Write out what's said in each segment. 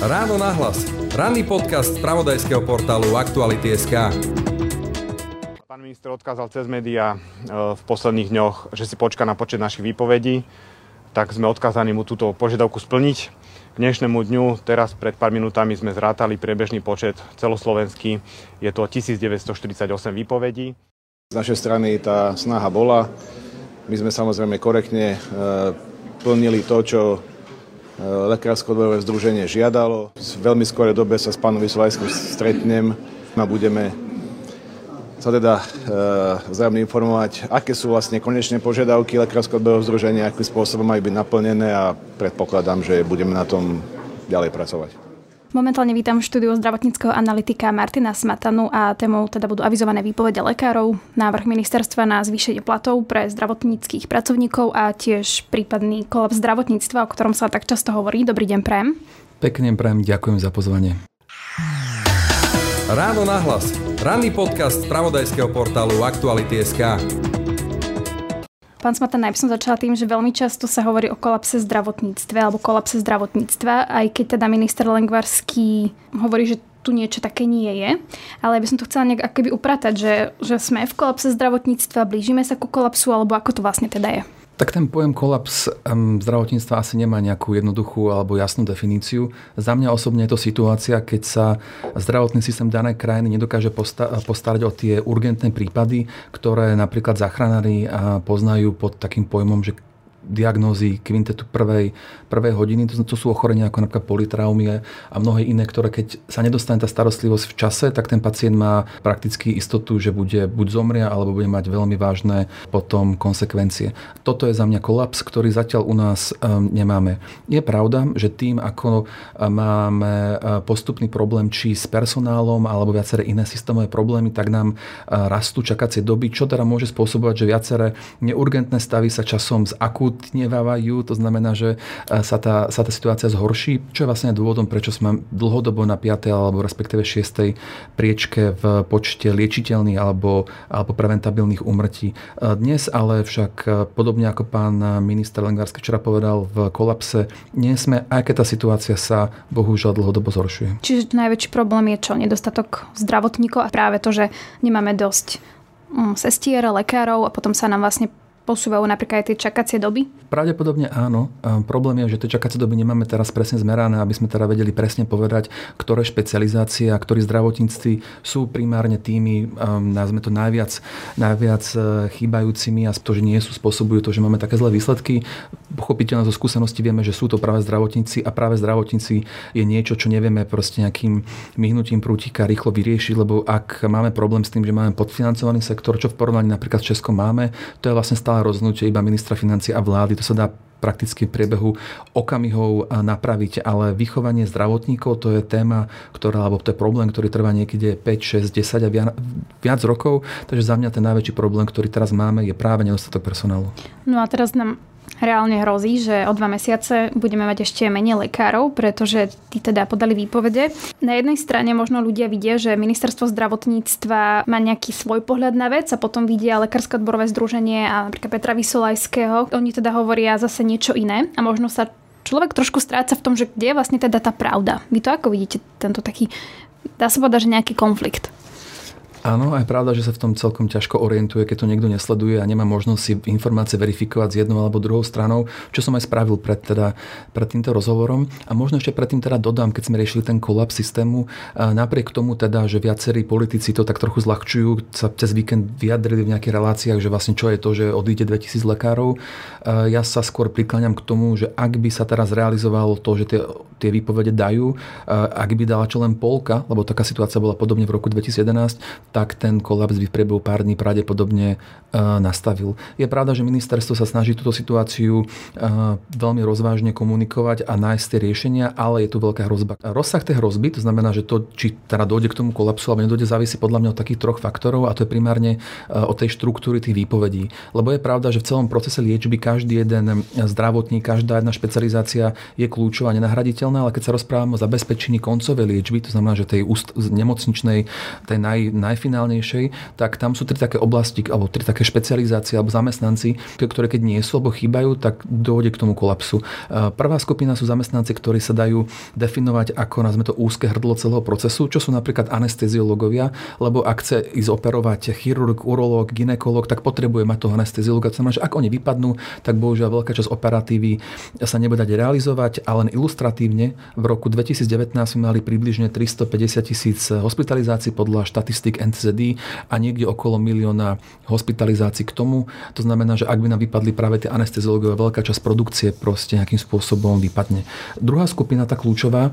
Ráno nahlas. Ranný podcast z pravodajského portálu Aktuality.sk Pán minister odkázal cez médiá e, v posledných dňoch, že si počká na počet našich výpovedí, tak sme odkázaní mu túto požiadavku splniť. K dnešnému dňu, teraz pred pár minútami sme zrátali priebežný počet celoslovenský, je to 1948 výpovedí. Z našej strany tá snaha bola. My sme samozrejme korektne e, plnili to, čo Lekársko-odborové združenie žiadalo. V veľmi skorej dobe sa s pánom Vysolajským stretnem a budeme sa teda e, vzájomne informovať, aké sú vlastne konečné požiadavky Lekársko-odborového združenia, akým spôsobom majú byť naplnené a predpokladám, že budeme na tom ďalej pracovať. Momentálne vítam v štúdiu zdravotníckého analytika Martina Smatanu a témou teda budú avizované výpovede lekárov, návrh ministerstva na zvýšenie platov pre zdravotníckých pracovníkov a tiež prípadný kolaps zdravotníctva, o ktorom sa tak často hovorí. Dobrý deň, Prem. Pekne, Prem, ďakujem za pozvanie. Ráno nahlas. Ranný podcast z pravodajského portálu Aktuality.sk. Pán Smatan, najprv som začala tým, že veľmi často sa hovorí o kolapse zdravotníctve alebo kolapse zdravotníctva, aj keď teda minister Lengvarský hovorí, že tu niečo také nie je. Ale ja by som to chcela nejak upratať, že, že sme v kolapse zdravotníctva, blížime sa ku kolapsu, alebo ako to vlastne teda je. Tak ten pojem kolaps um, zdravotníctva asi nemá nejakú jednoduchú alebo jasnú definíciu. Za mňa osobne je to situácia, keď sa zdravotný systém danej krajiny nedokáže posta- postarať o tie urgentné prípady, ktoré napríklad záchranári poznajú pod takým pojmom, že diagnózy kvintetu prvej, prvej hodiny. To, to sú ochorenia ako napríklad politraumy a mnohé iné, ktoré keď sa nedostane tá starostlivosť v čase, tak ten pacient má prakticky istotu, že bude buď zomria, alebo bude mať veľmi vážne potom konsekvencie. Toto je za mňa kolaps, ktorý zatiaľ u nás um, nemáme. Je pravda, že tým, ako um, máme uh, postupný problém či s personálom alebo viaceré iné systémové problémy, tak nám uh, rastú čakacie doby, čo teda môže spôsobovať, že viaceré neurgentné stavy sa časom z akút utnevávajú, to znamená, že e, sa tá, sa tá situácia zhorší, čo je vlastne dôvodom, prečo sme dlhodobo na 5. alebo respektíve 6. priečke v počte liečiteľných alebo, alebo preventabilných úmrtí. E, dnes ale však e, podobne ako pán minister Lengársky včera povedal v kolapse, nie sme, aj keď tá situácia sa bohužiaľ dlhodobo zhoršuje. Čiže najväčší problém je čo? Nedostatok zdravotníkov a práve to, že nemáme dosť mm, sestier, lekárov a potom sa nám vlastne posúvajú napríklad aj tie čakacie doby? Pravdepodobne áno. Problém je, že tie čakacie doby nemáme teraz presne zmerané, aby sme teda vedeli presne povedať, ktoré špecializácie a ktorí zdravotníctví sú primárne tými, um, nazvime to najviac, najviac e, chýbajúcimi a to, že nie sú, spôsobujú to, že máme také zlé výsledky. Pochopiteľne zo skúsenosti vieme, že sú to práve zdravotníci a práve zdravotníci je niečo, čo nevieme proste nejakým myhnutím prútika rýchlo vyriešiť, lebo ak máme problém s tým, že máme podfinancovaný sektor, čo v porovnaní napríklad s Českom máme, to je vlastne stále rozhodnutie iba ministra financie a vlády. To sa dá prakticky v priebehu okamihov napraviť, ale vychovanie zdravotníkov to je téma, ktorá, alebo to je problém, ktorý trvá niekde 5, 6, 10 a viac, rokov. Takže za mňa ten najväčší problém, ktorý teraz máme, je práve nedostatok personálu. No a teraz nám reálne hrozí, že o dva mesiace budeme mať ešte menej lekárov, pretože tí teda podali výpovede. Na jednej strane možno ľudia vidia, že ministerstvo zdravotníctva má nejaký svoj pohľad na vec a potom vidia lekárske odborové združenie a napríklad Petra Vysolajského. Oni teda hovoria zase niečo iné a možno sa človek trošku stráca v tom, že kde je vlastne teda tá pravda. Vy to ako vidíte, tento taký, dá sa povedať, že nejaký konflikt? Áno, aj pravda, že sa v tom celkom ťažko orientuje, keď to niekto nesleduje a nemá možnosť si informácie verifikovať s jednou alebo druhou stranou, čo som aj spravil pred, teda, pred týmto rozhovorom. A možno ešte predtým teda dodám, keď sme riešili ten kolaps systému, napriek tomu teda, že viacerí politici to tak trochu zľahčujú, sa cez víkend vyjadrili v nejakých reláciách, že vlastne čo je to, že odíde 2000 lekárov. Ja sa skôr prikláňam k tomu, že ak by sa teraz realizovalo to, že tie, tie výpovede dajú, ak by dala čo len polka, lebo taká situácia bola podobne v roku 2011, tak ten kolaps by v priebehu pár dní pravdepodobne e, nastavil. Je pravda, že ministerstvo sa snaží túto situáciu e, veľmi rozvážne komunikovať a nájsť tie riešenia, ale je tu veľká hrozba. Rozsah tej hrozby, to znamená, že to, či teda dojde k tomu kolapsu alebo nedojde, závisí podľa mňa od takých troch faktorov a to je primárne e, od tej štruktúry tých výpovedí. Lebo je pravda, že v celom procese liečby každý jeden zdravotník, každá jedna špecializácia je kľúčová, nenahraditeľná pochopiteľné, ale keď sa rozprávame o zabezpečení koncovej liečby, to znamená, že tej úst, nemocničnej, tej naj, najfinálnejšej, tak tam sú tri také oblasti, alebo tri také špecializácie, alebo zamestnanci, ktoré keď nie sú alebo chýbajú, tak dôjde k tomu kolapsu. Prvá skupina sú zamestnanci, ktorí sa dajú definovať ako, nazme to, úzke hrdlo celého procesu, čo sú napríklad anesteziológovia, lebo ak chce ísť operovať chirurg, urológ, ginekolog, tak potrebuje mať toho anesteziológa. To znamená, že ak oni vypadnú, tak bohužiaľ veľká časť operatívy sa nebude dať realizovať a len ilustratívne v roku 2019 sme mali približne 350 tisíc hospitalizácií podľa štatistik NCD a niekde okolo milióna hospitalizácií k tomu. To znamená, že ak by nám vypadli práve tie anesteziológovia, veľká časť produkcie proste nejakým spôsobom vypadne. Druhá skupina, tá kľúčová, e,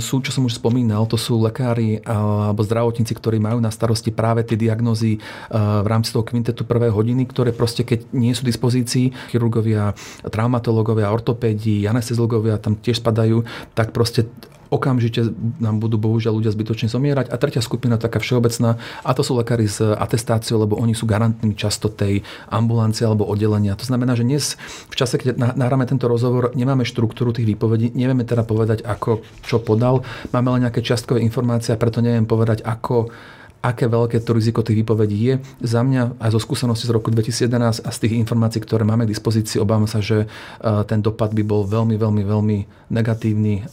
sú, čo som už spomínal, to sú lekári alebo zdravotníci, ktorí majú na starosti práve tie diagnózy e, v rámci toho kvintetu prvej hodiny, ktoré proste keď nie sú v dispozícii, chirurgovia, traumatológovia, ortopédi, anesteziológovia tam tiež spadajú, tak proste okamžite nám budú bohužiaľ ľudia zbytočne zomierať. A tretia skupina taká všeobecná, a to sú lekári s atestáciou, lebo oni sú garantní často tej ambulancie alebo oddelenia. To znamená, že dnes v čase, keď nahráme tento rozhovor, nemáme štruktúru tých výpovedí, nevieme teda povedať, ako čo podal, máme len nejaké čiastkové informácie a preto neviem povedať, ako aké veľké to riziko tých výpovedí je. Za mňa aj zo skúsenosti z roku 2011 a z tých informácií, ktoré máme k dispozícii, obávam sa, že e, ten dopad by bol veľmi, veľmi, veľmi negatívny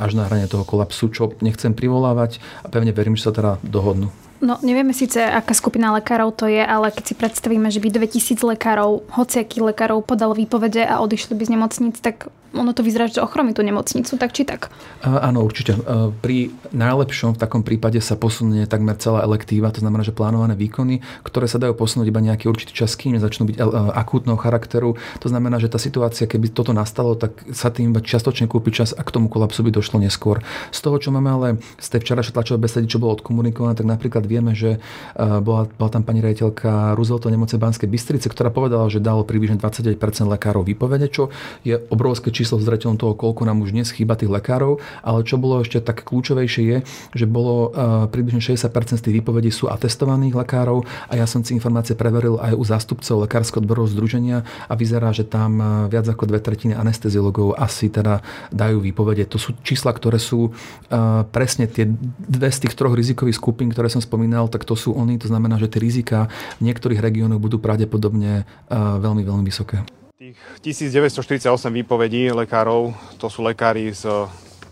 až na hrane toho kolapsu, čo nechcem privolávať a pevne verím, že sa teda dohodnú. No, nevieme síce, aká skupina lekárov to je, ale keď si predstavíme, že by 2000 lekárov, hociakých lekárov podal výpovede a odišli by z nemocnic, tak ono to vyzerá, že ochromí tú nemocnicu, tak či tak? Áno, určite. Pri najlepšom v takom prípade sa posunie takmer celá elektíva, to znamená, že plánované výkony, ktoré sa dajú posunúť iba nejaký určitý čas, kým začnú byť akútneho charakteru. To znamená, že tá situácia, keby toto nastalo, tak sa tým iba čiastočne kúpi čas a k tomu kolapsu by došlo neskôr. Z toho, čo máme ale z tej včerajšej tlačovej besedy, čo bolo odkomunikované, tak napríklad vieme, že bola, bola tam pani rejiteľka Roosevelto nemoce Banskej Bystrice, ktorá povedala, že dalo približne 29% lekárov výpovede, čo je obrovské číslo číslo zreteľom toho, koľko nám už dnes chýba tých lekárov, ale čo bolo ešte tak kľúčovejšie je, že bolo uh, približne 60% z tých výpovedí sú atestovaných lekárov a ja som si informácie preveril aj u zástupcov Lekárskeho odborového združenia a vyzerá, že tam uh, viac ako dve tretiny anesteziologov asi teda dajú výpovede. To sú čísla, ktoré sú uh, presne tie dve z tých troch rizikových skupín, ktoré som spomínal, tak to sú oni. To znamená, že tie rizika v niektorých regiónoch budú pravdepodobne veľmi, veľmi vysoké. Tých 1948 výpovedí lekárov, to sú lekári z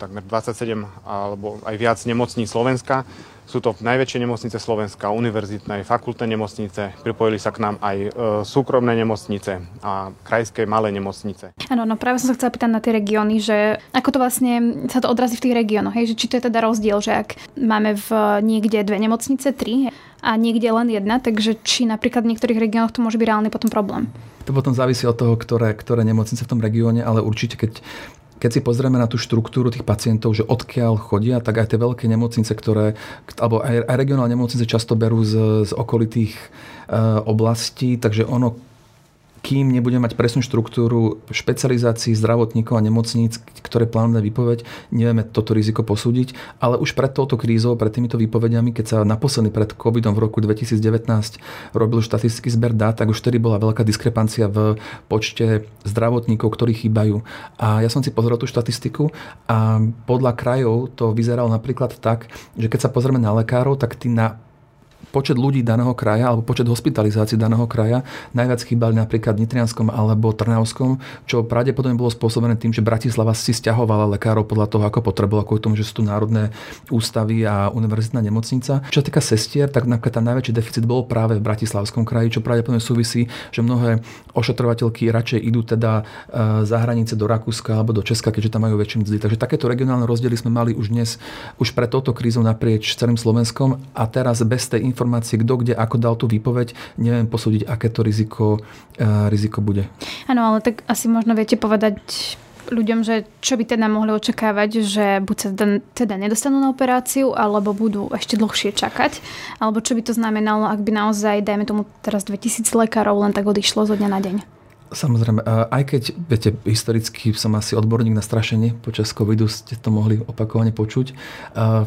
takmer 27 alebo aj viac nemocní Slovenska. Sú to najväčšie nemocnice Slovenska, univerzitné, fakultné nemocnice, pripojili sa k nám aj e, súkromné nemocnice a krajské malé nemocnice. Áno, no práve som sa chcela pýtať na tie regióny, že ako to vlastne sa to odrazí v tých regiónoch, hej, že či to je teda rozdiel, že ak máme v niekde dve nemocnice, tri a niekde len jedna, takže či napríklad v niektorých regiónoch to môže byť reálny potom problém. To potom závisí od toho, ktoré, ktoré nemocnice v tom regióne, ale určite keď keď si pozrieme na tú štruktúru tých pacientov, že odkiaľ chodia, tak aj tie veľké nemocnice, ktoré, alebo aj, aj regionálne nemocnice často berú z, z okolitých e, oblastí, takže ono kým nebudeme mať presnú štruktúru špecializácií zdravotníkov a nemocníc, ktoré plánujú výpoveď, nevieme toto riziko posúdiť. Ale už pred touto krízou, pred týmito výpovediami, keď sa naposledy pred covidom v roku 2019 robil štatistický zber dát, tak už vtedy bola veľká diskrepancia v počte zdravotníkov, ktorí chýbajú. A ja som si pozrel tú štatistiku a podľa krajov to vyzeralo napríklad tak, že keď sa pozrieme na lekárov, tak tí na počet ľudí daného kraja alebo počet hospitalizácií daného kraja najviac chýbali napríklad Nitrianskom alebo Trnavskom, čo pravdepodobne bolo spôsobené tým, že Bratislava si stiahovala lekárov podľa toho, ako potrebovala, kvôli tomu, že sú tu národné ústavy a univerzitná nemocnica. Čo sa týka sestier, tak napríklad tá najväčší deficit bol práve v Bratislavskom kraji, čo pravdepodobne súvisí, že mnohé ošetrovateľky radšej idú teda e, za hranice do Rakúska alebo do Česka, keďže tam majú väčšie mzdy. Takže takéto regionálne rozdiely sme mali už dnes, už pred touto krízou naprieč celým Slovenskom a teraz bez tej informácie, kto kde ako dal tú výpoveď, neviem posúdiť, aké to riziko, uh, riziko bude. Áno, ale tak asi možno viete povedať ľuďom, že čo by teda mohli očakávať, že buď sa teda nedostanú na operáciu, alebo budú ešte dlhšie čakať, alebo čo by to znamenalo, ak by naozaj, dajme tomu teraz 2000 lekárov len tak odišlo zo dňa na deň. Samozrejme, aj keď, viete, historicky som asi odborník na strašenie, počas covidu ste to mohli opakovane počuť.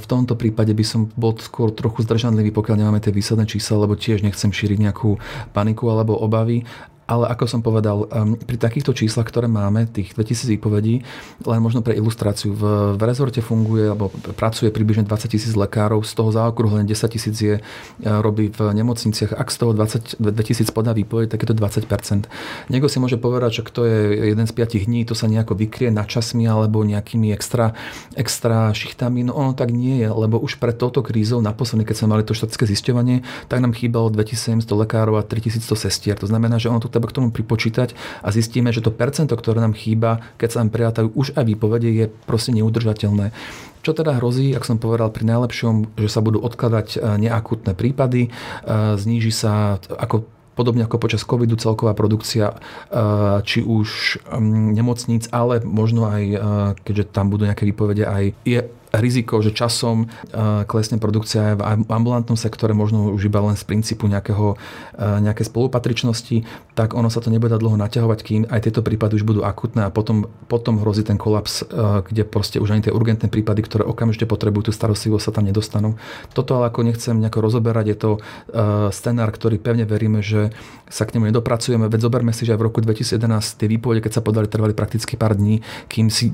V tomto prípade by som bol skôr trochu zdržanlivý, pokiaľ nemáme tie výsledné čísla, lebo tiež nechcem šíriť nejakú paniku alebo obavy ale ako som povedal, pri takýchto číslach, ktoré máme, tých 2000 výpovedí, len možno pre ilustráciu, v, v rezorte funguje alebo pracuje približne 20 tisíc lekárov, z toho zaokrúhlene 10 tisíc je robí v nemocniciach. Ak z toho 20, 2000 podá výpoveď, tak je to 20%. Niekto si môže povedať, že kto je jeden z piatich dní, to sa nejako vykrie časmi alebo nejakými extra, extra šichtami. No ono tak nie je, lebo už pred touto krízou naposledy, keď sme mali to štatické zisťovanie, tak nám chýbalo 2700 lekárov a 3100 sestier. To znamená, že ono tu treba k tomu pripočítať a zistíme, že to percento, ktoré nám chýba, keď sa nám priatajú už aj výpovede, je proste neudržateľné. Čo teda hrozí, ak som povedal, pri najlepšom, že sa budú odkladať e, neakutné prípady, e, zníži sa ako podobne ako počas covidu celková produkcia e, či už nemocníc, ale možno aj, keďže tam budú nejaké výpovede, aj je riziko, že časom e, klesne produkcia aj v ambulantnom sektore, možno už iba len z princípu nejakého, e, nejaké spolupatričnosti, tak ono sa to nebude dať dlho naťahovať, kým aj tieto prípady už budú akutné a potom, potom hrozí ten kolaps, e, kde proste už ani tie urgentné prípady, ktoré okamžite potrebujú tú starostlivosť, sa tam nedostanú. Toto ale ako nechcem nejako rozoberať, je to scenár, ktorý pevne veríme, že sa k nemu nedopracujeme. Veď zoberme si, že aj v roku 2011 tie výpovede, keď sa podali, trvali prakticky pár dní, kým si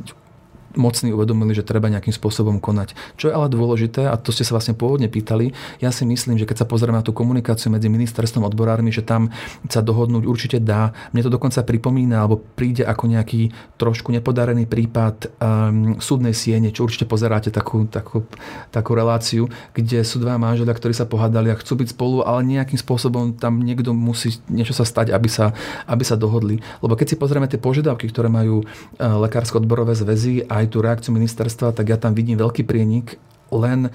mocní uvedomili, že treba nejakým spôsobom konať. Čo je ale dôležité, a to ste sa vlastne pôvodne pýtali, ja si myslím, že keď sa pozrieme na tú komunikáciu medzi ministerstvom a odborármi, že tam sa dohodnúť určite dá. Mne to dokonca pripomína, alebo príde ako nejaký trošku nepodarený prípad um, súdnej siene, čo určite pozeráte takú, takú, takú reláciu, kde sú dva manželia, ktorí sa pohádali a chcú byť spolu, ale nejakým spôsobom tam niekto musí niečo sa stať, aby sa, aby sa dohodli. Lebo keď si pozrieme tie požiadavky, ktoré majú uh, lekársko-odborové zväzy a aj tú reakciu ministerstva, tak ja tam vidím veľký prienik, len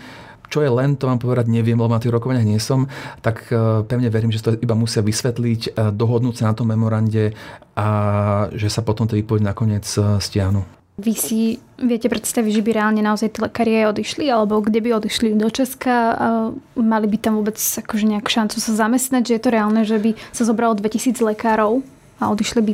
čo je len, to vám povedať neviem, lebo na tých rokovaniach nie som, tak e, pevne verím, že to iba musia vysvetliť, e, dohodnúť sa na tom memorande a že sa potom tie výpoveď nakoniec e, stiahnu. Vy si viete predstaviť, že by reálne naozaj tí lekári aj odišli, alebo kde by odišli do Česka mali by tam vôbec akože nejakú šancu sa zamestnať, že je to reálne, že by sa zobralo 2000 lekárov a odišli by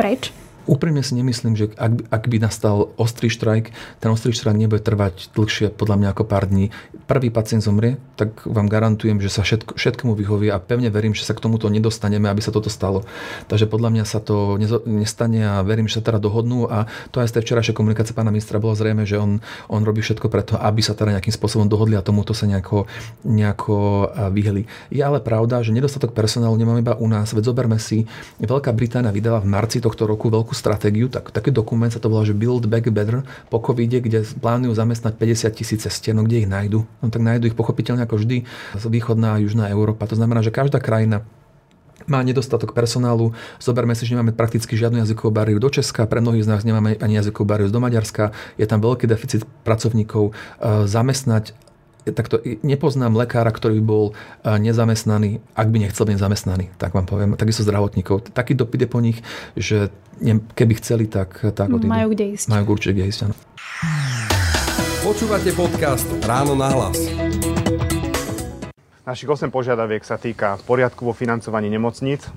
preč? Úprimne si nemyslím, že ak, ak by nastal ostrý štrajk, ten ostrý štrajk nebude trvať dlhšie podľa mňa ako pár dní. Prvý pacient zomrie, tak vám garantujem, že sa všetko, všetkému vyhovie a pevne verím, že sa k tomuto nedostaneme, aby sa toto stalo. Takže podľa mňa sa to nestane a verím, že sa teda dohodnú a to aj z tej včerajšej komunikácie pána ministra bolo zrejme, že on, on robí všetko preto, aby sa teda nejakým spôsobom dohodli a tomuto sa nejako, nejako vyhli. Je ale pravda, že nedostatok personálu nemáme iba u nás. Veď zoberme si, Veľká Británia vydala v marci tohto roku veľkú stratégiu, tak, taký dokument sa to volá, že Build Back Better po covide, kde plánujú zamestnať 50 tisíc cestier, no kde ich nájdu? No tak nájdu ich pochopiteľne ako vždy z východná a južná Európa. To znamená, že každá krajina má nedostatok personálu. Zoberme si, že nemáme prakticky žiadnu jazykovú bariéru do Česka, pre mnohých z nás nemáme ani jazykovú bariéru do Maďarska, je tam veľký deficit pracovníkov. E, zamestnať takto nepoznám lekára, ktorý by bol eh, nezamestnaný, ak by nechcel byť zamestnaný, tak vám poviem. Takisto zdravotníkov. Taký dopyt je po nich, že keby chceli, tak, tak odídu. Majú kde ísť. Majú určite kde ísť, áno. Počúvate podcast Ráno na hlas. Našich 8 požiadaviek sa týka poriadku vo financovaní nemocníc.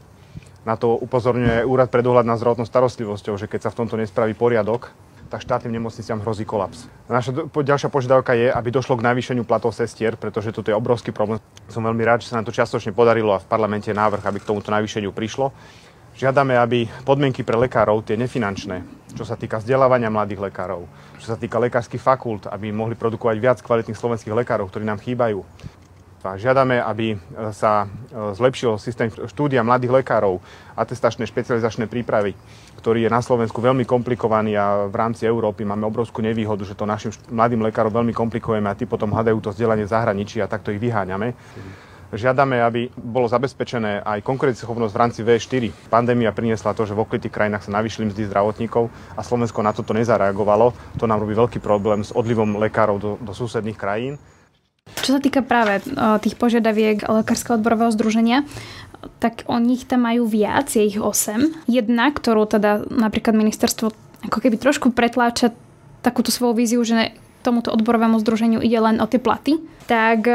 Na to upozorňuje Úrad pre dohľad na zdravotnou starostlivosťou, že keď sa v tomto nespraví poriadok, tak štátnym nemocniciam hrozí kolaps. Naša ďalšia požiadavka je, aby došlo k navýšeniu platov sestier, pretože toto je obrovský problém. Som veľmi rád, že sa nám to čiastočne podarilo a v parlamente je návrh, aby k tomuto navýšeniu prišlo. Žiadame, aby podmienky pre lekárov, tie nefinančné, čo sa týka vzdelávania mladých lekárov, čo sa týka lekárskych fakult, aby mohli produkovať viac kvalitných slovenských lekárov, ktorí nám chýbajú, Žiadame, aby e, sa e, zlepšil systém štúdia mladých lekárov, atestačné špecializačné prípravy, ktorý je na Slovensku veľmi komplikovaný a v rámci Európy máme obrovskú nevýhodu, že to našim mladým lekárom veľmi komplikujeme a tí potom hľadajú to vzdelanie v zahraničí a takto ich vyháňame. Žiadame, aby bolo zabezpečené aj konkurencieschopnosť v rámci V4. Pandémia priniesla to, že v okolitých krajinách sa navýšili mzdy zdravotníkov a Slovensko na toto nezareagovalo. To nám robí veľký problém s odlivom lekárov do, do susedných krajín. Čo sa týka práve tých požiadaviek Lekárskeho odborového združenia, tak oni ich tam majú viac, je ich 8. Jedna, ktorú teda napríklad ministerstvo ako keby trošku pretláča takúto svoju víziu, že tomuto odborovému združeniu ide len o tie platy, tak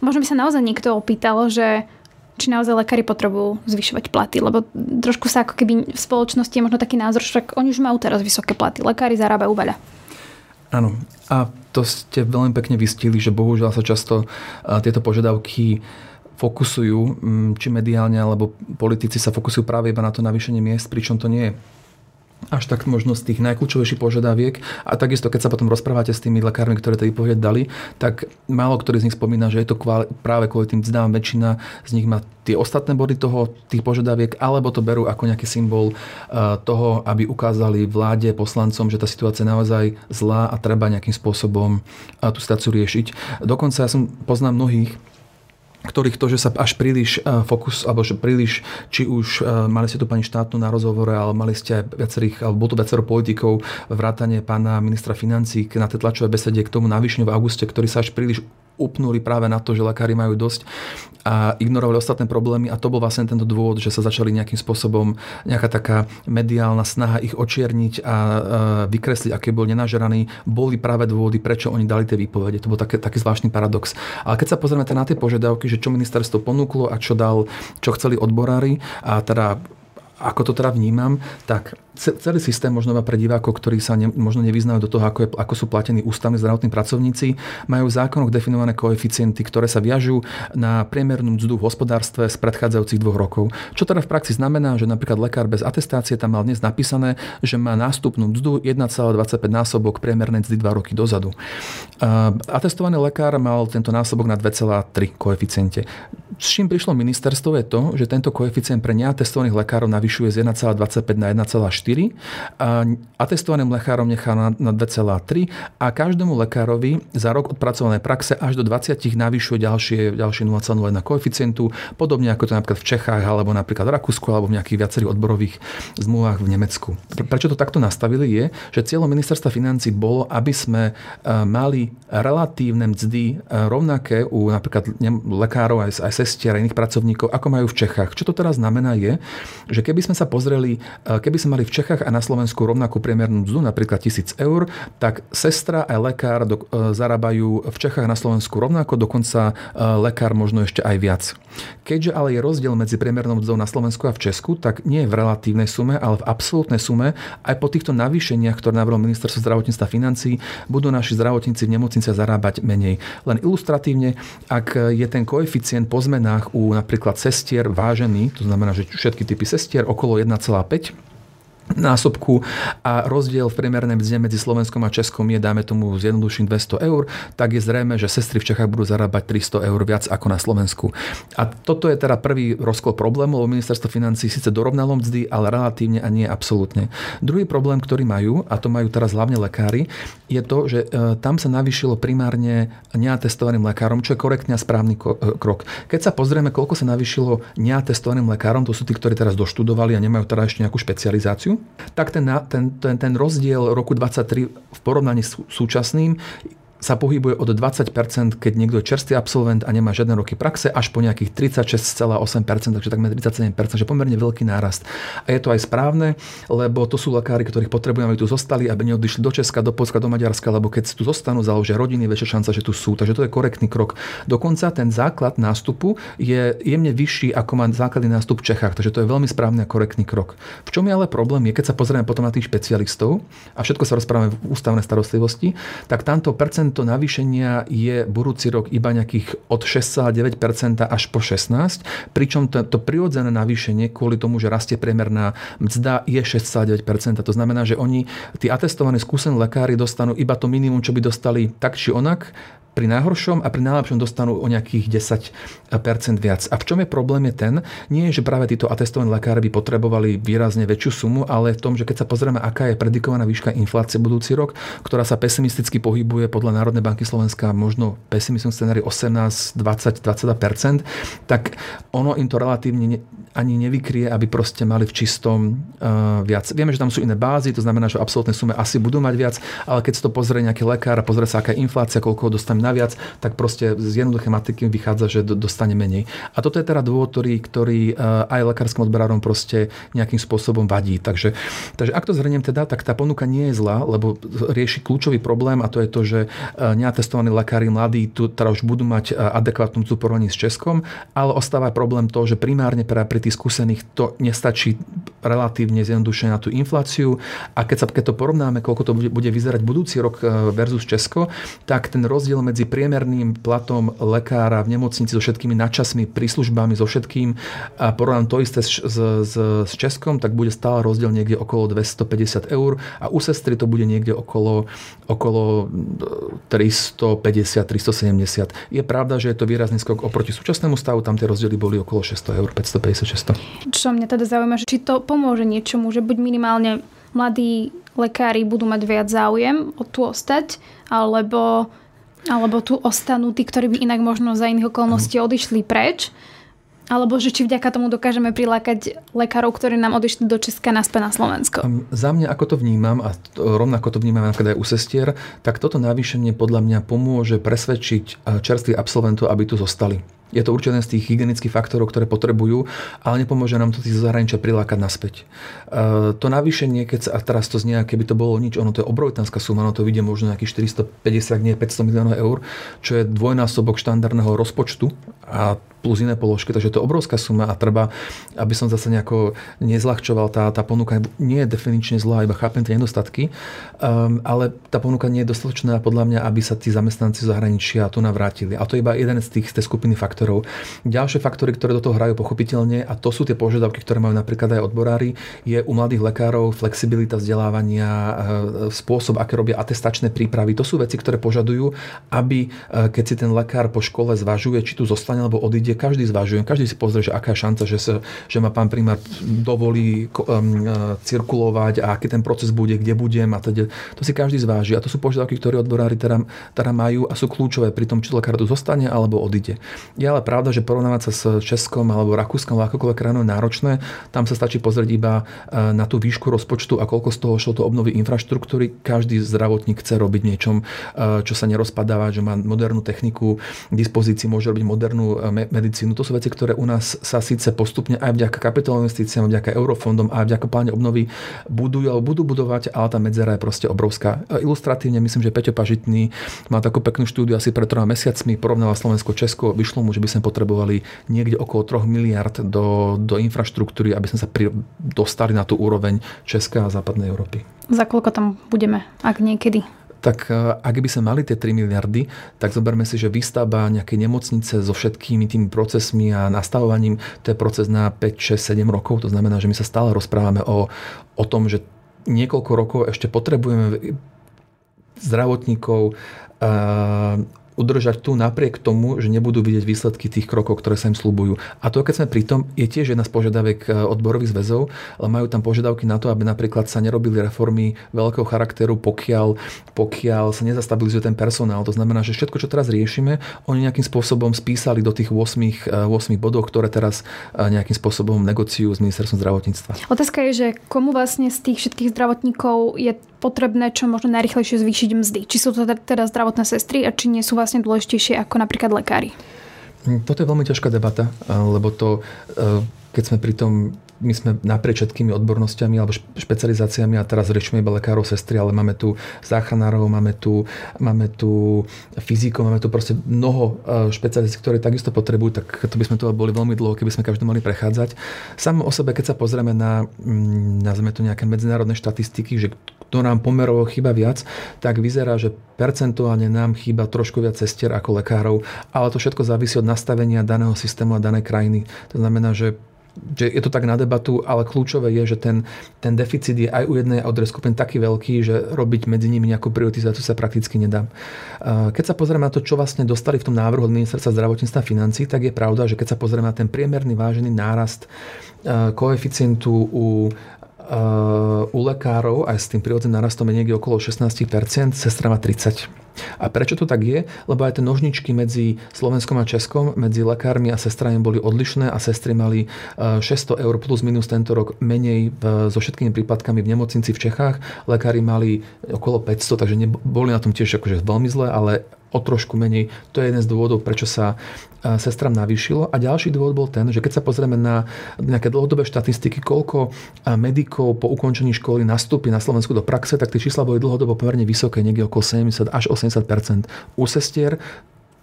možno by sa naozaj niekto opýtal, že či naozaj lekári potrebujú zvyšovať platy, lebo trošku sa ako keby v spoločnosti je možno taký názor, že oni už majú teraz vysoké platy, lekári zarábajú veľa. Áno. A to ste veľmi pekne vystihli, že bohužiaľ sa často tieto požiadavky fokusujú, či mediálne alebo politici sa fokusujú práve iba na to navýšenie miest, pričom to nie je až tak možno z tých najkľúčovejších požiadaviek. A takisto, keď sa potom rozprávate s tými lekármi, ktoré tej výpoveď dali, tak málo ktorý z nich spomína, že je to kvál, práve kvôli tým zdám väčšina z nich má tie ostatné body toho, tých požiadaviek, alebo to berú ako nejaký symbol uh, toho, aby ukázali vláde, poslancom, že tá situácia je naozaj zlá a treba nejakým spôsobom uh, tú situáciu riešiť. Dokonca ja som poznám mnohých, ktorých to, že sa až príliš e, fokus, alebo že príliš, či už e, mali ste tu pani štátnu na rozhovore, ale mali ste aj viacerých, alebo bolo to viacero politikov, vrátane pána ministra financí na tej tlačovej besede k tomu navýšeniu v auguste, ktorý sa až príliš upnuli práve na to, že lekári majú dosť a ignorovali ostatné problémy a to bol vlastne tento dôvod, že sa začali nejakým spôsobom nejaká taká mediálna snaha ich očierniť a vykresliť, aký bol nenažeraný, boli práve dôvody, prečo oni dali tie výpovede. To bol taký, taký zvláštny paradox. Ale keď sa pozrieme na tie požiadavky, že čo ministerstvo ponúklo a čo dal, čo chceli odborári a teda ako to teda vnímam, tak celý systém možno pre divákov, ktorí sa ne, možno nevyznajú do toho, ako, je, ako sú platení ústavní zdravotní pracovníci, majú v zákonoch definované koeficienty, ktoré sa viažú na priemernú mzdu v hospodárstve z predchádzajúcich dvoch rokov. Čo teda v praxi znamená, že napríklad lekár bez atestácie tam mal dnes napísané, že má nástupnú mzdu 1,25 násobok priemernej mzdy 2 roky dozadu. Atestovaný lekár mal tento násobok na 2,3 koeficiente. S čím prišlo ministerstvo je to, že tento koeficient pre neatestovaných lekárov navyšuje z 1,25 na 1,4 a atestovaným lekárom nechá na, na 2,3 a každému lekárovi za rok odpracovanej praxe až do 20 navyšuje ďalšie, ďalšie 0,01 koeficientu, podobne ako to napríklad v Čechách alebo napríklad v Rakúsku alebo v nejakých viacerých odborových zmluvách v Nemecku. Prečo to takto nastavili je, že cieľom ministerstva financí bolo, aby sme e, mali relatívne mzdy e, rovnaké u napríklad lekárov aj, aj sestier a iných pracovníkov, ako majú v Čechách. Čo to teraz znamená je, že keby sme sa pozreli, e, keby sme mali v Čechách a na Slovensku rovnakú priemernú mzdu, napríklad 1000 eur, tak sestra a lekár do, e, zarábajú v Čechách a na Slovensku rovnako, dokonca e, lekár možno ešte aj viac. Keďže ale je rozdiel medzi priemernou mzdou na Slovensku a v Česku, tak nie v relatívnej sume, ale v absolútnej sume aj po týchto navýšeniach, ktoré navrhol ministerstvo zdravotníctva financí, budú naši zdravotníci v nemocniciach zarábať menej. Len ilustratívne, ak je ten koeficient po zmenách u napríklad sestier vážený, to znamená, že všetky typy sestier okolo 1,5, násobku a rozdiel v priemernej mzde medzi Slovenskom a Českom je, dáme tomu zjednoduším 200 eur, tak je zrejme, že sestry v Čechách budú zarábať 300 eur viac ako na Slovensku. A toto je teda prvý rozkol problému, lebo ministerstvo financí síce dorovnalo mzdy, ale relatívne a nie absolútne. Druhý problém, ktorý majú, a to majú teraz hlavne lekári, je to, že e, tam sa navýšilo primárne neatestovaným lekárom, čo je korektne a správny e, krok. Keď sa pozrieme, koľko sa navýšilo neatestovaným lekárom, to sú tí, ktorí teraz doštudovali a nemajú teda ešte nejakú špecializáciu, tak ten, ten, ten, ten rozdiel roku 23 v porovnaní s súčasným sa pohybuje od 20%, keď niekto je čerstvý absolvent a nemá žiadne roky praxe, až po nejakých 36,8%, takže takmer 37%, že pomerne veľký nárast. A je to aj správne, lebo to sú lekári, ktorých potrebujeme, aby tu zostali, aby neodišli do Česka, do Polska, do Maďarska, lebo keď tu zostanú, založia rodiny, väčšia šanca, že tu sú. Takže to je korektný krok. Dokonca ten základ nástupu je jemne vyšší, ako má základný nástup v Čechách, takže to je veľmi správny a korektný krok. V čom je ale problém, je keď sa pozrieme potom na tých špecialistov a všetko sa rozprávame v ústavnej starostlivosti, tak tamto percent percento navýšenia je budúci rok iba nejakých od 6,9% až po 16%, pričom to, to prirodzené navýšenie kvôli tomu, že rastie priemerná mzda je 6,9%. To znamená, že oni, tí atestovaní skúsení lekári dostanú iba to minimum, čo by dostali tak či onak pri najhoršom a pri najlepšom dostanú o nejakých 10% viac. A v čom je problém je ten, nie je, že práve títo atestovaní lekári by potrebovali výrazne väčšiu sumu, ale v tom, že keď sa pozrieme, aká je predikovaná výška inflácie budúci rok, ktorá sa pesimisticky pohybuje podľa Národnej banky Slovenska možno pesimistickým scenári 18, 20, 22%, tak ono im to relatívne ani nevykrie, aby proste mali v čistom uh, viac. Vieme, že tam sú iné bázy, to znamená, že absolútne sume asi budú mať viac, ale keď si to pozrie nejaký lekár a pozrie sa, aká je inflácia, koľko dostane naviac, tak proste z jednoduché matiky vychádza, že dostane menej. A toto je teda dôvod, ktorý, ktorý uh, aj lekárskym odberárom proste nejakým spôsobom vadí. Takže, takže ak to zhrniem teda, tak tá ponuka nie je zlá, lebo rieši kľúčový problém a to je to, že uh, neatestovaní lekári mladí tu teda už budú mať adekvátnu porovnaní s Českom, ale ostáva problém to, že primárne pre, pri tých skúsených to nestačí relatívne zjednodušene na tú infláciu a keď, sa, keď to porovnáme, koľko to bude, bude vyzerať budúci rok e, versus Česko, tak ten rozdiel medzi priemerným platom lekára v nemocnici so všetkými nadčasmi, príslužbami, so všetkým a porovnám to isté s, s, s, Českom, tak bude stále rozdiel niekde okolo 250 eur a u sestry to bude niekde okolo, okolo 350, 370. Je pravda, že je to výrazný skok oproti súčasnému stavu, tam tie rozdiely boli okolo 600 eur, 550, 600. Čo mňa teda zaujíma, že či to pomôže niečomu, že buď minimálne mladí lekári budú mať viac záujem o tu ostať, alebo, alebo tu ostanú tí, ktorí by inak možno za iných okolností odišli preč. Alebo že či vďaka tomu dokážeme prilákať lekárov, ktorí nám odišli do Česka naspäť na Slovensko? Za mňa, ako to vnímam, a rovnako to vnímam napríklad aj u sestier, tak toto navýšenie podľa mňa pomôže presvedčiť čerstvých absolventov, aby tu zostali. Je to určené z tých hygienických faktorov, ktoré potrebujú, ale nepomôže nám to tých zahraničia prilákať naspäť. E, to navýšenie, keď sa, a teraz to znie, keby to bolo nič, ono to je obrovitánska suma, ono to vidie možno nejakých 450, nie 500 miliónov eur, čo je dvojnásobok štandardného rozpočtu a plus iné položky, takže to je obrovská suma a treba, aby som zase nejako nezľahčoval, tá, tá ponuka nie je definične zlá, iba chápem tie nedostatky, um, ale tá ponuka nie je dostatočná podľa mňa, aby sa tí zamestnanci zahraničia tu navrátili. A to je iba jeden z tých z tej skupiny faktorov. Ďalšie faktory, ktoré do toho hrajú pochopiteľne, a to sú tie požiadavky, ktoré majú napríklad aj odborári, je u mladých lekárov flexibilita vzdelávania, e, spôsob, aké robia atestačné prípravy. To sú veci, ktoré požadujú, aby e, keď si ten lekár po škole zvažuje, či tu zostane alebo odíde, každý zvažuje, každý si pozrie, že aká je šanca, že, sa, že ma pán primár dovolí um, cirkulovať a aký ten proces bude, kde budem a teda. To si každý zváži a to sú požiadavky, ktoré odborári teda, teda majú a sú kľúčové pri tom, či lekár tu zostane alebo odíde. Ale pravda, že porovnávať sa s Českom alebo Rakúskom alebo akokoľvek krajinou náročné, tam sa stačí pozrieť iba e, na tú výšku rozpočtu a koľko z toho šlo to obnovy infraštruktúry. Každý zdravotník chce robiť niečom, e, čo sa nerozpadáva, že má modernú techniku k dispozícii, môže robiť modernú e, medicínu. To sú veci, ktoré u nás sa síce postupne aj vďaka kapitálovým investíciám, vďaka eurofondom a vďaka pláne obnovy budujú alebo budú budovať, ale tá medzera je proste obrovská. Ilustratívne myslím, že Peťo Pažitný má takú peknú štúdiu asi pred troma mesiacmi, porovnala Slovensko, Česko, vyšlo mu, že by sme potrebovali niekde okolo 3 miliard do, do infraštruktúry, aby sme sa pri, dostali na tú úroveň Česka a západnej Európy. Za koľko tam budeme, ak niekedy? tak e, ak by sme mali tie 3 miliardy, tak zoberme si, že výstavba nejakej nemocnice so všetkými tými procesmi a nastavovaním, to je proces na 5, 6, 7 rokov. To znamená, že my sa stále rozprávame o, o tom, že niekoľko rokov ešte potrebujeme zdravotníkov, udržať tu napriek tomu, že nebudú vidieť výsledky tých krokov, ktoré sa im slúbujú. A to, keď sme pri tom, je tiež jedna z požiadaviek e, odborových zväzov, ale majú tam požiadavky na to, aby napríklad sa nerobili reformy veľkého charakteru, pokiaľ, pokiaľ sa nezastabilizuje ten personál. To znamená, že všetko, čo teraz riešime, oni nejakým spôsobom spísali do tých 8, 8 e, bodov, ktoré teraz e, nejakým spôsobom negociujú s ministerstvom zdravotníctva. Otázka je, že komu vlastne z tých všetkých zdravotníkov je potrebné čo možno najrychlejšie zvýšiť mzdy. Či sú to teda zdravotné sestry a či nie sú vlastne dôležitejšie ako napríklad lekári? Hm, toto je veľmi ťažká debata, lebo to, keď sme pri tom my sme naprieč všetkými odbornosťami alebo špecializáciami a teraz riešime iba lekárov, sestry, ale máme tu záchranárov, máme tu, máme tu fyzikov, máme tu proste mnoho e, špecializácií, ktoré takisto potrebujú, tak to by sme to boli veľmi dlho, keby sme každý mali prechádzať. Samo o sebe, keď sa pozrieme na, mm, nazveme to nejaké medzinárodné štatistiky, že to nám pomerovo chýba viac, tak vyzerá, že percentuálne nám chýba trošku viac cestier ako lekárov, ale to všetko závisí od nastavenia daného systému a danej krajiny. To znamená, že že je to tak na debatu, ale kľúčové je, že ten, ten deficit je aj u jednej a druhej skupiny taký veľký, že robiť medzi nimi nejakú prioritizáciu sa prakticky nedá. Keď sa pozrieme na to, čo vlastne dostali v tom návrhu od ministerstva zdravotníctva a financí, tak je pravda, že keď sa pozrieme na ten priemerný vážený nárast koeficientu u u lekárov aj s tým prírodným narastom je niekde okolo 16%, sestra má 30%. A prečo to tak je? Lebo aj tie nožničky medzi Slovenskom a Českom, medzi lekármi a sestrami boli odlišné a sestry mali 600 eur plus minus tento rok menej so všetkými prípadkami v nemocnici v Čechách. Lekári mali okolo 500, takže boli na tom tiež akože veľmi zle, ale o trošku menej. To je jeden z dôvodov, prečo sa e, sestram navýšilo. A ďalší dôvod bol ten, že keď sa pozrieme na nejaké dlhodobé štatistiky, koľko e, medikov po ukončení školy nastúpi na Slovensku do praxe, tak tie čísla boli dlhodobo pomerne vysoké, niekde okolo 70 až 80% U sestier,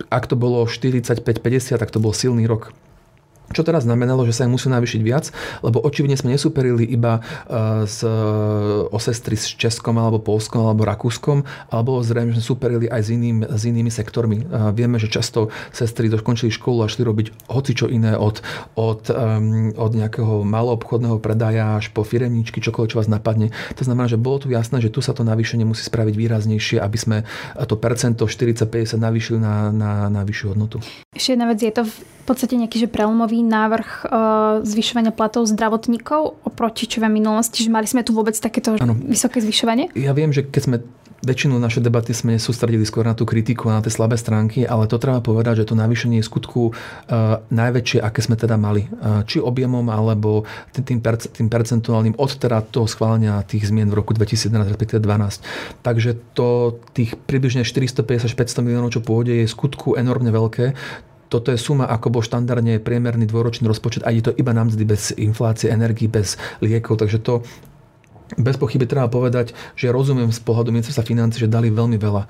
ak to bolo 45-50, tak to bol silný rok Čo teraz znamenalo, že sa im musí navýšiť viac, lebo očividne sme nesuperili iba e, s, e, o sestry s Českom alebo Polskom alebo Rakúskom, ale bolo zrejme, že sme superili aj s, iným, s inými sektormi. Vieme, že často sestry dokončili školu a šli robiť hocičo iné od, od, um, od nejakého maloobchodného predaja až po firemničky, čokoľvek, čo vás napadne. To znamená, že bolo tu jasné, že tu sa to navýšenie musí spraviť výraznejšie, aby sme to percento 40-50 navýšili na, na, na vyššiu hodnotu. Ešte jedna vec, je to v podstate nejaký že prelomový návrh uh, zvyšovania platov zdravotníkov oproti čo minulosti, že mali sme tu vôbec takéto ano. vysoké zvyšovanie? Ja viem, že keď sme väčšinu našej debaty sme sústredili skôr na tú kritiku a na tie slabé stránky, ale to treba povedať, že to navýšenie je skutku uh, najväčšie, aké sme teda mali. Uh, či objemom, alebo tým, perc- tým percentuálnym od teda toho schválenia tých zmien v roku 2011, respektíve 2012. Takže to tých približne 450 500 miliónov, čo pôjde, je skutku enormne veľké toto je suma, ako bol štandardne priemerný dvoročný rozpočet a je to iba na mzdy bez inflácie, energii, bez liekov. Takže to bez pochyby treba povedať, že rozumiem z pohľadu ministerstva financí, že dali veľmi veľa.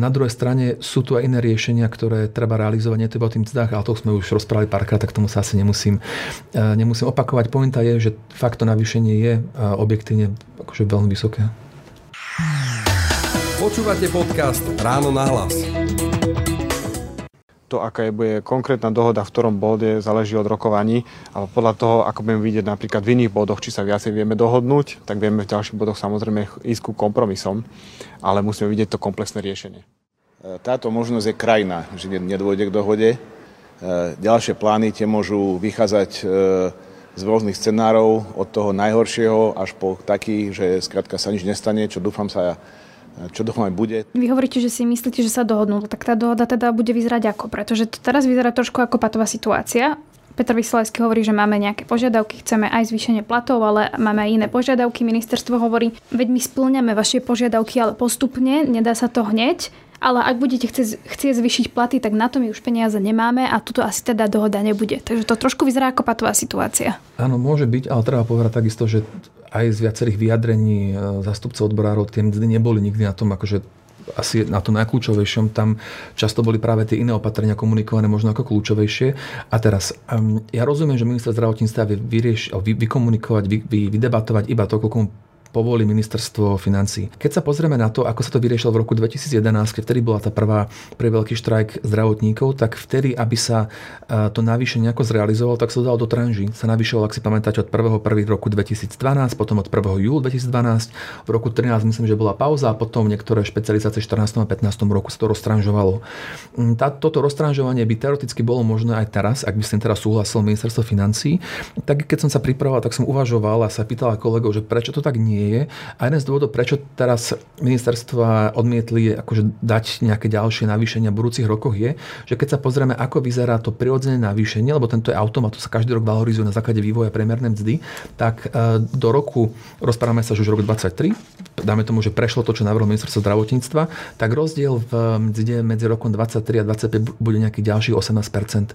Na druhej strane sú tu aj iné riešenia, ktoré treba realizovať, nie to o tým mzdách, ale to sme už rozprávali párkrát, tak tomu sa asi nemusím, nemusím opakovať. Pointa je, že fakt to navýšenie je objektívne akože veľmi vysoké. Počúvate podcast Ráno na hlas to, aká je, bude konkrétna dohoda v ktorom bode, záleží od rokovaní a podľa toho, ako budeme vidieť napríklad v iných bodoch, či sa viacej vieme dohodnúť, tak vieme v ďalších bodoch samozrejme ísť ku kompromisom, ale musíme vidieť to komplexné riešenie. E, táto možnosť je krajná, že nedôjde k dohode. E, ďalšie plány tie môžu vychádzať e, z rôznych scenárov, od toho najhoršieho až po taký, že skrátka sa nič nestane, čo dúfam sa čo dúfam aj bude. Vy hovoríte, že si myslíte, že sa dohodnú, tak tá dohoda teda bude vyzerať ako? Pretože to teraz vyzerá trošku ako patová situácia. Peter Vysolajský hovorí, že máme nejaké požiadavky, chceme aj zvýšenie platov, ale máme aj iné požiadavky. Ministerstvo hovorí, veď my splňame vaše požiadavky, ale postupne, nedá sa to hneď. Ale ak budete chcieť, chcieť zvýšiť platy, tak na to my už peniaze nemáme a tuto asi teda dohoda nebude. Takže to trošku vyzerá ako patová situácia. Áno, môže byť, ale treba povedať takisto, že aj z viacerých vyjadrení e, zastupcov odborárov tie mzdy neboli nikdy na tom akože asi na to najkľúčovejšom, tam často boli práve tie iné opatrenia komunikované možno ako kľúčovejšie. A teraz, ja rozumiem, že minister zdravotníctva vie vyrieši, vy, vykomunikovať, vy, vy, vydebatovať iba to, koľko povolí ministerstvo financí. Keď sa pozrieme na to, ako sa to vyriešilo v roku 2011, keď vtedy bola tá prvá pre veľký štrajk zdravotníkov, tak vtedy, aby sa e, to navýšenie nejako zrealizovalo, tak sa to dalo do tranží. Sa navýšilo, ak si pamätáte, od 1. 1. roku 2012, potom od 1. júla 2012, v roku 13 myslím, že bola pauza a potom niektoré špecializácie v 14. a 15. roku sa to roztranžovalo. Mm, tá, toto roztranžovanie by teoreticky bolo možné aj teraz, ak by som teraz súhlasil ministerstvo financí. Tak keď som sa pripravoval, tak som uvažoval a sa pýtal kolegov, že prečo to tak nie nie je. A jeden z dôvodov, prečo teraz ministerstva odmietli akože dať nejaké ďalšie navýšenia v budúcich rokoch je, že keď sa pozrieme, ako vyzerá to prirodzené navýšenie, lebo tento je automat, to sa každý rok valorizuje na základe vývoja priemernej mzdy, tak e, do roku, rozprávame sa, že už rok 23, dáme tomu, že prešlo to, čo navrhlo ministerstvo zdravotníctva, tak rozdiel v mzde medzi rokom 23 a 25 bude nejaký ďalší 18 e,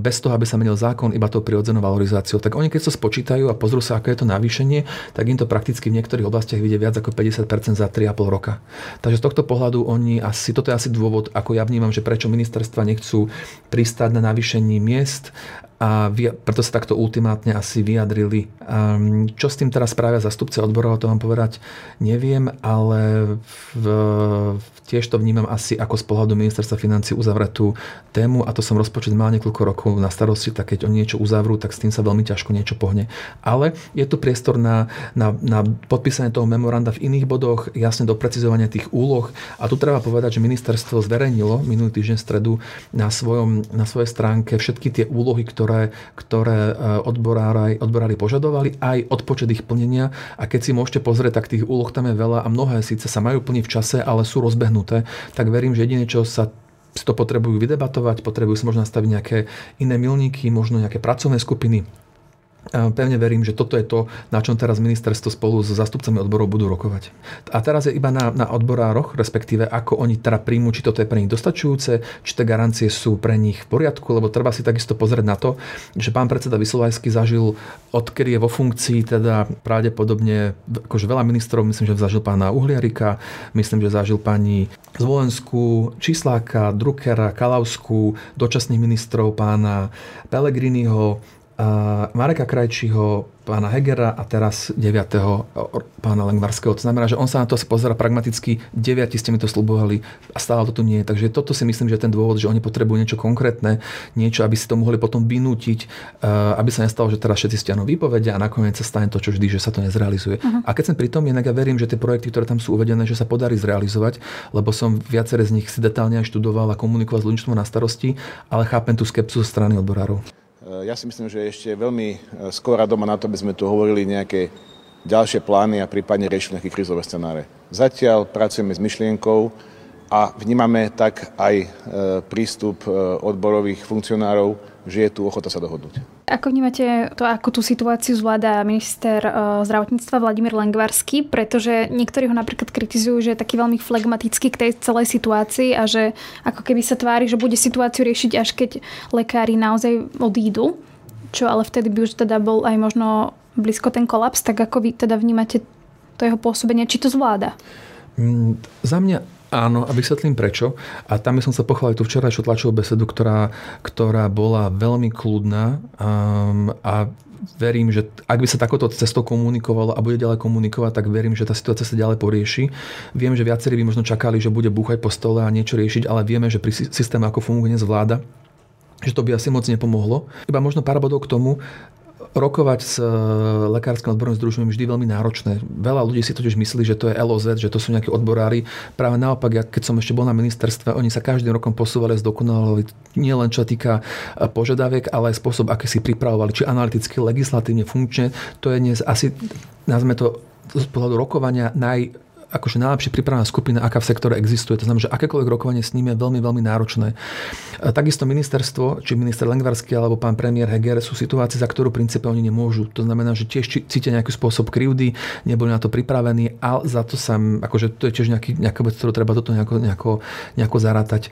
bez toho, aby sa menil zákon, iba tou prirodzenou valorizáciou. Tak oni keď sa spočítajú a pozrú sa, aké je to navýšenie, tak im to prakticky prakticky v niektorých oblastiach vidie viac ako 50% za 3,5 roka. Takže z tohto pohľadu oni asi, toto je asi dôvod, ako ja vnímam, že prečo ministerstva nechcú pristáť na navýšení miest a preto sa takto ultimátne asi vyjadrili. Um, čo s tým teraz spravia zastupce odborov, to vám povedať neviem, ale v, tiež to vnímam asi ako z pohľadu ministerstva financí tú tému a to som rozpočet mal niekoľko rokov na starosti, tak keď oni niečo uzavrú, tak s tým sa veľmi ťažko niečo pohne. Ale je tu priestor na, na, na podpísanie toho memoranda v iných bodoch, jasne precizovania tých úloh a tu treba povedať, že ministerstvo zverejnilo minulý týždeň v stredu na, svojom, na svojej stránke všetky tie úlohy, ktoré ktoré, ktoré e, odborári, odborári požadovali, aj odpočet ich plnenia. A keď si môžete pozrieť, tak tých úloh tam je veľa a mnohé síce sa majú plniť v čase, ale sú rozbehnuté, tak verím, že jedine, čo sa si to potrebujú vydebatovať, potrebujú si možno nastaviť nejaké iné milníky, možno nejaké pracovné skupiny, Pevne verím, že toto je to, na čom teraz ministerstvo spolu so zastupcami odborov budú rokovať. A teraz je iba na, na odborároch, respektíve ako oni teda príjmu, či toto je pre nich dostačujúce, či tie garancie sú pre nich v poriadku, lebo treba si takisto pozrieť na to, že pán predseda Vysolajský zažil, odkedy je vo funkcii, teda pravdepodobne akože veľa ministrov, myslím, že zažil pána Uhliarika, myslím, že zažil pani Zvolenskú, Čísláka, Druckera, Kalavskú, dočasných ministrov pána Pelegriniho, Mareka Krajčího, pána Hegera a teraz 9. pána Lengvarského. To znamená, že on sa na to pozera pragmaticky, 9 ste mi to slubovali a stále to tu nie je. Takže toto si myslím, že je ten dôvod, že oni potrebujú niečo konkrétne, niečo, aby si to mohli potom vynútiť, aby sa nestalo, že teraz všetci stiahnu výpovede a nakoniec sa stane to, čo vždy, že sa to nezrealizuje. Uh-huh. A keď som pri tom, inak ja verím, že tie projekty, ktoré tam sú uvedené, že sa podarí zrealizovať, lebo som viaceré z nich si detálne aj študoval a komunikoval s ľuďstvom na starosti, ale chápem tú skepsu zo strany odborárov. Eh, ja si myslím, že ešte veľmi eh, skoro doma na to, aby sme tu hovorili nejaké ďalšie plány a prípadne riešili nejaké krizové scenáre. Zatiaľ pracujeme s myšlienkou a vnímame tak aj eh, prístup odborových funkcionárov, že je tu ochota sa dohodnúť. Ako vnímate to, ako tú situáciu zvláda minister e, zdravotníctva Vladimír Lengvarský, pretože niektorí ho napríklad kritizujú, že je taký veľmi flegmatický k tej celej situácii a že ako keby sa tvári, že bude situáciu riešiť až keď lekári naozaj odídu, čo ale vtedy by už teda bol aj možno blízko ten kolaps, tak ako vy teda vnímate to jeho pôsobenie, či to zvláda? Mm, za mňa Áno, a vysvetlím prečo. A tam by som sa pochváliť tú včerajšiu tlačovú besedu, ktorá, ktorá bola veľmi kľudná um, a verím, že ak by sa takoto cestou komunikovalo a bude ďalej komunikovať, tak verím, že tá situácia sa ďalej porieši. Viem, že viacerí by možno čakali, že bude búchať po stole a niečo riešiť, ale vieme, že pri systéme, ako funguje dnes vláda, že to by asi moc nepomohlo. Iba možno pár bodov k tomu rokovať s e, lekárskym odborným združením vždy veľmi náročné. Veľa ľudí si totiž myslí, že to je LOZ, že to sú nejakí odborári. Práve naopak, ja, keď som ešte bol na ministerstve, oni sa každým rokom posúvali a zdokonalovali nie len čo týka e, požiadaviek, ale aj spôsob, aký si pripravovali, či analyticky, legislatívne, funkčne. To je dnes asi, nazme to z pohľadu rokovania naj akože najlepšie pripravená skupina, aká v sektore existuje. To znamená, že akékoľvek rokovanie s ním je veľmi, veľmi náročné. Takisto ministerstvo, či minister Lengvarský alebo pán premiér Heger sú situácie, za ktorú princípe oni nemôžu. To znamená, že tiež cítia nejaký spôsob krivdy, neboli na to pripravení, ale za to sa, akože to je tiež nejaký, nejaká vec, ktorú treba toto nejako, nejako, nejako zarátať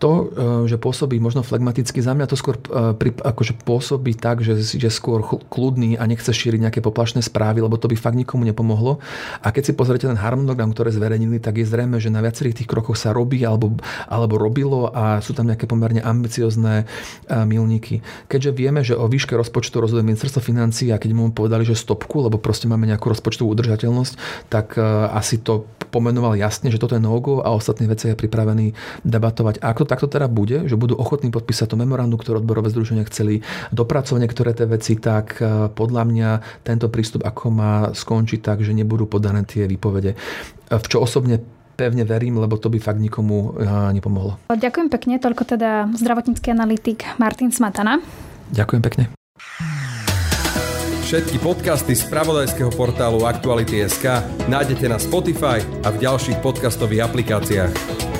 to, e, že pôsobí možno flegmaticky, za mňa to skôr e, akože pôsobí tak, že, že skôr kľudný a nechce šíriť nejaké poplašné správy, lebo to by fakt nikomu nepomohlo. A keď si pozriete ten harmonogram, ktoré zverejnili, tak je zrejme, že na viacerých tých krokoch sa robí alebo, alebo robilo a sú tam nejaké pomerne ambiciozne e, milníky. Keďže vieme, že o výške rozpočtu rozhoduje ministerstvo financií a keď mu povedali, že stopku, lebo proste máme nejakú rozpočtovú udržateľnosť, tak asi to pomenoval jasne, že toto je no a ostatné veci je pripravený debatovať. A ak to takto teda bude, že budú ochotní podpísať to memorandum, ktoré odborové združenia chceli dopracovať niektoré tie veci, tak e, podľa mňa tento prístup ako má skončiť tak, že nebudú podané tie výpovede. E, v čo osobne pevne verím, lebo to by fakt nikomu e, nepomohlo. Ďakujem pekne, toľko teda zdravotnícky analytik Martin Smatana. Ďakujem pekne. Všetky podcasty z pravodajského portálu Aktuality.sk nájdete na Spotify a v ďalších podcastových aplikáciách.